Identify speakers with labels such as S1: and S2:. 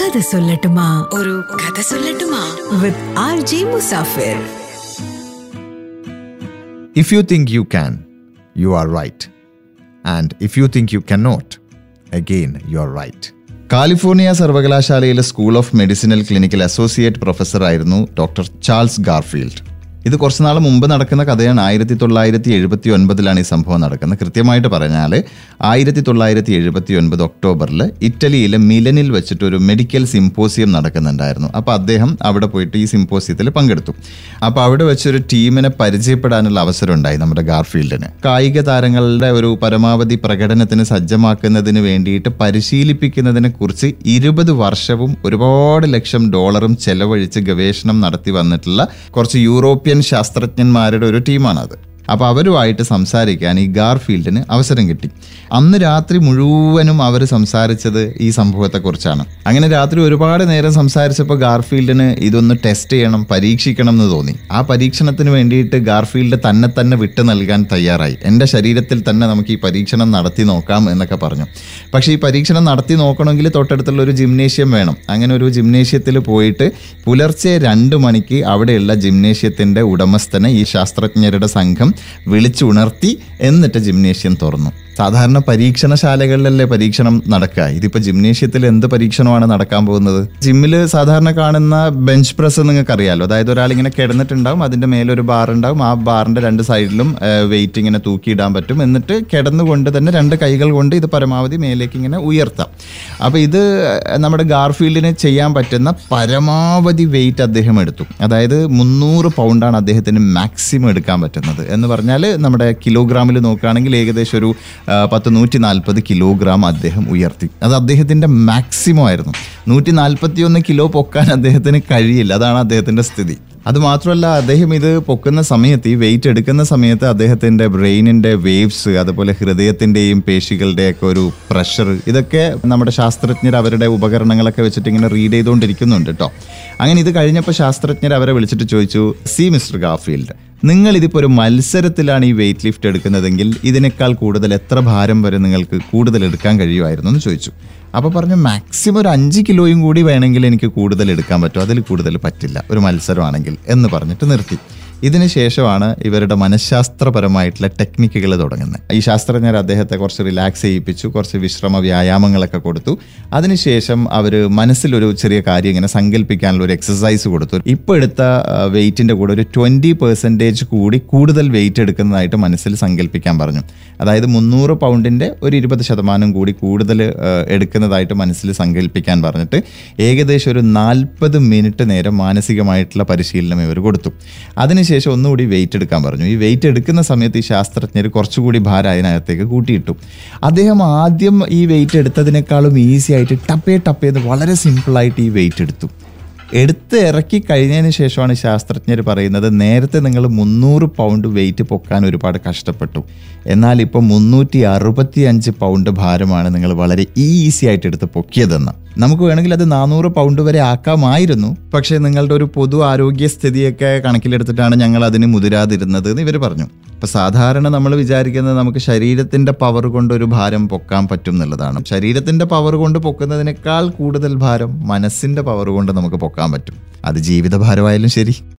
S1: കഥ സൊല്ലട്ടുമാ.
S2: ഒരു കഥ സൊല്ലട്ടുമാ.
S1: With R J Musafir
S3: you think you can you are right and if you think you you cannot, again you are right California സർവകലാശാലയിലെ school of medicinal clinical associate പ്രൊഫസറായിരുന്നു doctor Charles Garfield ഇത് കുറച്ച് നാൾ മുമ്പ് നടക്കുന്ന കഥയാണ്. ആയിരത്തി തൊള്ളായിരത്തി എഴുപത്തി ഒൻപതിലാണ് ഈ സംഭവം നടക്കുന്നത്. കൃത്യമായിട്ട് പറഞ്ഞാൽ ആയിരത്തി തൊള്ളായിരത്തി എഴുപത്തി ഒൻപത് ഒക്ടോബറിൽ ഇറ്റലിയിലെ മിലനിൽ വെച്ചിട്ട് ഒരു മെഡിക്കൽ സിംപോസിയം നടക്കുന്നുണ്ടായിരുന്നു. അപ്പോൾ അദ്ദേഹം അവിടെ പോയിട്ട് ഈ സിംപോസിയത്തിൽ പങ്കെടുത്തു. അപ്പോൾ അവിടെ വെച്ചൊരു ടീമിനെ പരിചയപ്പെടാനുള്ള അവസരം ഉണ്ടായി നമ്മുടെ ഗാർഫീൽഡിന്. കായിക താരങ്ങളുടെ ഒരു പരമാവധി പ്രകടനത്തിന് സജ്ജമാക്കുന്നതിന് വേണ്ടിയിട്ട് പരിശീലിപ്പിക്കുന്നതിനെ കുറിച്ച് ഇരുപത് വർഷവും ഒരുപാട് ലക്ഷം ഡോളറും ചെലവഴിച്ച് ഗവേഷണം നടത്തി വന്നിട്ടുള്ള കുറച്ച് യൂറോപ്യൻ ശാസ്ത്രജ്ഞന്മാരുടെ ഒരു ടീമാണത്. അപ്പോൾ അവരുമായിട്ട് സംസാരിക്കാൻ ഈ ഗാർഫീൽഡിന് അവസരം കിട്ടി. അന്ന് രാത്രി മുഴുവനും അവർ സംസാരിച്ചത് ഈ സംഭവത്തെക്കുറിച്ചാണ്. അങ്ങനെ രാത്രി ഒരുപാട് നേരം സംസാരിച്ചപ്പോൾ ഗാർഫീൽഡിന് ഇതൊന്ന് ടെസ്റ്റ് ചെയ്യണം പരീക്ഷിക്കണം എന്ന് തോന്നി. ആ പരീക്ഷണത്തിന് വേണ്ടിയിട്ട് ഗാർഫീൽഡ് തന്നെ തന്നെ വിട്ടു നൽകാൻ തയ്യാറായി. എന്റെ ശരീരത്തിൽ തന്നെ നമുക്ക് ഈ പരീക്ഷണം നടത്തി നോക്കാം എന്നൊക്കെ പറഞ്ഞു. പക്ഷേ ഈ പരീക്ഷണം നടത്തി നോക്കണമെങ്കിൽ തൊട്ടടുത്തുള്ള ഒരു ജിംനേഷ്യം വേണം. അങ്ങനെ ഒരു ജിംനേഷ്യത്തിൽ പോയിട്ട് പുലർച്ചെ രണ്ട് മണിക്ക് അവിടെയുള്ള ജിംനേഷ്യത്തിന്റെ ഉടമസ്ഥനെ ഈ ശാസ്ത്രജ്ഞരുടെ സംഘം വിളിച്ചുണർത്തി എന്നിട്ട് ജിംനേഷ്യം തുറന്നു. സാധാരണ പരീക്ഷണശാലകളിലല്ലേ പരീക്ഷണം നടക്കുക? ഇതിപ്പോൾ ജിംനേഷ്യത്തിൽ എന്ത് പരീക്ഷണമാണ് നടക്കാൻ പോകുന്നത്? ജിമ്മിൽ സാധാരണ കാണുന്ന ബെഞ്ച് പ്രസ് നിങ്ങൾക്ക് അറിയാലോ അതായത് ഒരാൾ ഇങ്ങനെ കിടന്നിട്ടുണ്ടാവും അതിന്റെ മേലൊരു ബാർ ഉണ്ടാവും ആ ബാറിന്റെ രണ്ട് സൈഡിലും വെയിറ്റ് ഇങ്ങനെ തൂക്കിയിടാൻ പറ്റും. എന്നിട്ട് കിടന്നുകൊണ്ട് തന്നെ രണ്ട് കൈകൾ കൊണ്ട് ഇത് പരമാവധി മേലേക്ക് ഇങ്ങനെ ഉയർത്താം. അപ്പോൾ ഇത് നമ്മുടെ ഗാർഫീൽഡിന് ചെയ്യാൻ പറ്റുന്ന പരമാവധി വെയിറ്റ് അദ്ദേഹം എടുത്തു. അതായത് മുന്നൂറ് പൗണ്ടാണ് അദ്ദേഹത്തിന് മാക്സിമം എടുക്കാൻ പറ്റുന്നത്. എന്ന് പറഞ്ഞാൽ നമ്മുടെ കിലോഗ്രാമിൽ നോക്കുകയാണെങ്കിൽ ഏകദേശം ഒരു പത്ത് നൂറ്റി നാൽപ്പത് കിലോഗ്രാം അദ്ദേഹം ഉയർത്തി. അത് അദ്ദേഹത്തിന്റെ മാക്സിമം ആയിരുന്നു. നൂറ്റി നാൽപ്പത്തി ഒന്ന് കിലോ പൊക്കാൻ അദ്ദേഹത്തിന് കഴിയില്ല. അതാണ് അദ്ദേഹത്തിന്റെ സ്ഥിതി. അതുമാത്രമല്ല അദ്ദേഹം ഇത് പൊക്കുന്ന സമയത്ത് ഈ വെയിറ്റ് എടുക്കുന്ന സമയത്ത് അദ്ദേഹത്തിന്റെ ബ്രെയിനിന്റെ വേവ്സ് അതുപോലെ ഹൃദയത്തിന്റെയും പേശികളുടെയൊക്കെ ഒരു പ്രഷർ ഇതൊക്കെ നമ്മുടെ ശാസ്ത്രജ്ഞർ അവരുടെ ഉപകരണങ്ങളൊക്കെ വെച്ചിട്ട് ഇങ്ങനെ റീഡ് ചെയ്തുകൊണ്ടിരിക്കുന്നുണ്ട് കേട്ടോ അങ്ങനെ ഇത് കഴിഞ്ഞപ്പോൾ ശാസ്ത്രജ്ഞർ അവരെ വിളിച്ചിട്ട് ചോദിച്ചു സി മിസ്റ്റർ ഗാഫീൽഡ് നിങ്ങൾ ഇതിപ്പോൾ ഒരു മത്സരത്തിലാണ് ഈ വെയിറ്റ് ലിഫ്റ്റ് എടുക്കുന്നതെങ്കിൽ ഇതിനേക്കാൾ കൂടുതൽ എത്ര ഭാരം വരെ നിങ്ങൾക്ക് കൂടുതൽ എടുക്കാൻ കഴിയുമായിരുന്നു എന്ന് ചോദിച്ചു. അപ്പോൾ പറഞ്ഞു മാക്സിമം ഒരു അഞ്ച് കിലോയും കൂടി വേണമെങ്കിൽ എനിക്ക് കൂടുതൽ എടുക്കാൻ പറ്റും. അതിൽ കൂടുതൽ പറ്റില്ല. ഒരു മത്സരമാണെങ്കിൽ എന്ന് പറഞ്ഞിട്ട് നിർത്തി. ഇതിന് ശേഷമാണ് ഇവരുടെ മനഃശാസ്ത്രപരമായിട്ടുള്ള ടെക്നിക്കുകൾ തുടങ്ങുന്നത്. ഈ ശാസ്ത്രജ്ഞർ അദ്ദേഹത്തെ കുറച്ച് റിലാക്സ് ചെയ്യിപ്പിച്ചു കുറച്ച് വിശ്രമ വ്യായാമങ്ങളൊക്കെ കൊടുത്തു. അതിനുശേഷം അവർ മനസ്സിലൊരു ചെറിയ കാര്യം ഇങ്ങനെ സങ്കല്പിക്കാനുള്ള ഒരു എക്സസൈസ് കൊടുത്തു. ഇപ്പോൾ എടുത്ത വെയിറ്റിന്റെ കൂടെ ഒരു ട്വന്റി പെർസെന്റേജ് കൂടി കൂടുതൽ വെയിറ്റ് എടുക്കുന്നതായിട്ട് മനസ്സിൽ സങ്കല്പിക്കാൻ പറഞ്ഞു. അതായത് മുന്നൂറ് പൗണ്ടിന്റെ ഒരു ഇരുപത് ശതമാനം കൂടി കൂടുതൽ എടുക്കുന്നതായിട്ട് മനസ്സിൽ സങ്കല്പിക്കാൻ പറഞ്ഞിട്ട് ഏകദേശം ഒരു നാൽപ്പത് മിനിറ്റ് നേരം മാനസികമായിട്ടുള്ള പരിശീലനം ഇവർ കൊടുത്തു. അതിനുശേഷം ഒന്നുകൂടി വെയിറ്റ് എടുക്കാൻ പറഞ്ഞു. ഈ വെയിറ്റ് എടുക്കുന്ന സമയത്ത് ഈ ശാസ്ത്രജ്ഞർ കുറച്ചുകൂടി ഭാരം അതിനകത്തേക്ക് കൂട്ടിയിട്ടു. അദ്ദേഹം ആദ്യം ഈ വെയിറ്റ് എടുത്തതിനേക്കാളും ഈസി ആയിട്ട് ടപ്പേ ടപ്പേ എന്ന് വളരെ സിമ്പിളായിട്ട് ഈ വെയിറ്റ് എടുത്തു. എടുത്ത് ഇറക്കി കഴിഞ്ഞതിന് ശേഷമാണ് ശാസ്ത്രജ്ഞർ പറയുന്നത് നേരത്തെ നിങ്ങൾ മുന്നൂറ് പൗണ്ട് വെയിറ്റ് പൊക്കാൻ ഒരുപാട് കഷ്ടപ്പെട്ടു. എന്നാൽ ഇപ്പോൾ മുന്നൂറ്റി അറുപത്തി അഞ്ച് പൗണ്ട് ഭാരമാണ് നിങ്ങൾ വളരെ ഈസി ആയിട്ട് എടുത്ത് പൊക്കിയതെന്ന്. നമുക്ക് വേണമെങ്കിൽ അത് നാനൂറ് പൗണ്ട് വരെ ആക്കാമായിരുന്നു. പക്ഷേ നിങ്ങളുടെ ഒരു പൊതു ആരോഗ്യ സ്ഥിതിയൊക്കെ കണക്കിലെടുത്തിട്ടാണ് ഞങ്ങൾ അതിന് മുതിരാതിരുന്നത് എന്ന് ഇവർ പറഞ്ഞു. ഇപ്പം സാധാരണ നമ്മൾ വിചാരിക്കുന്നത് നമുക്ക് ശരീരത്തിന്റെ പവർ കൊണ്ട് ഒരു ഭാരം പൊക്കാൻ പറ്റും എന്നുള്ളതാണ്. ശരീരത്തിന്റെ പവർ കൊണ്ട് പൊക്കുന്നതിനേക്കാൾ കൂടുതൽ ഭാരം മനസ്സിന്റെ പവർ കൊണ്ട് നമുക്ക് പൊക്കാൻ പറ്റും. അത് ജീവിതഭാരമായാലും ശരി.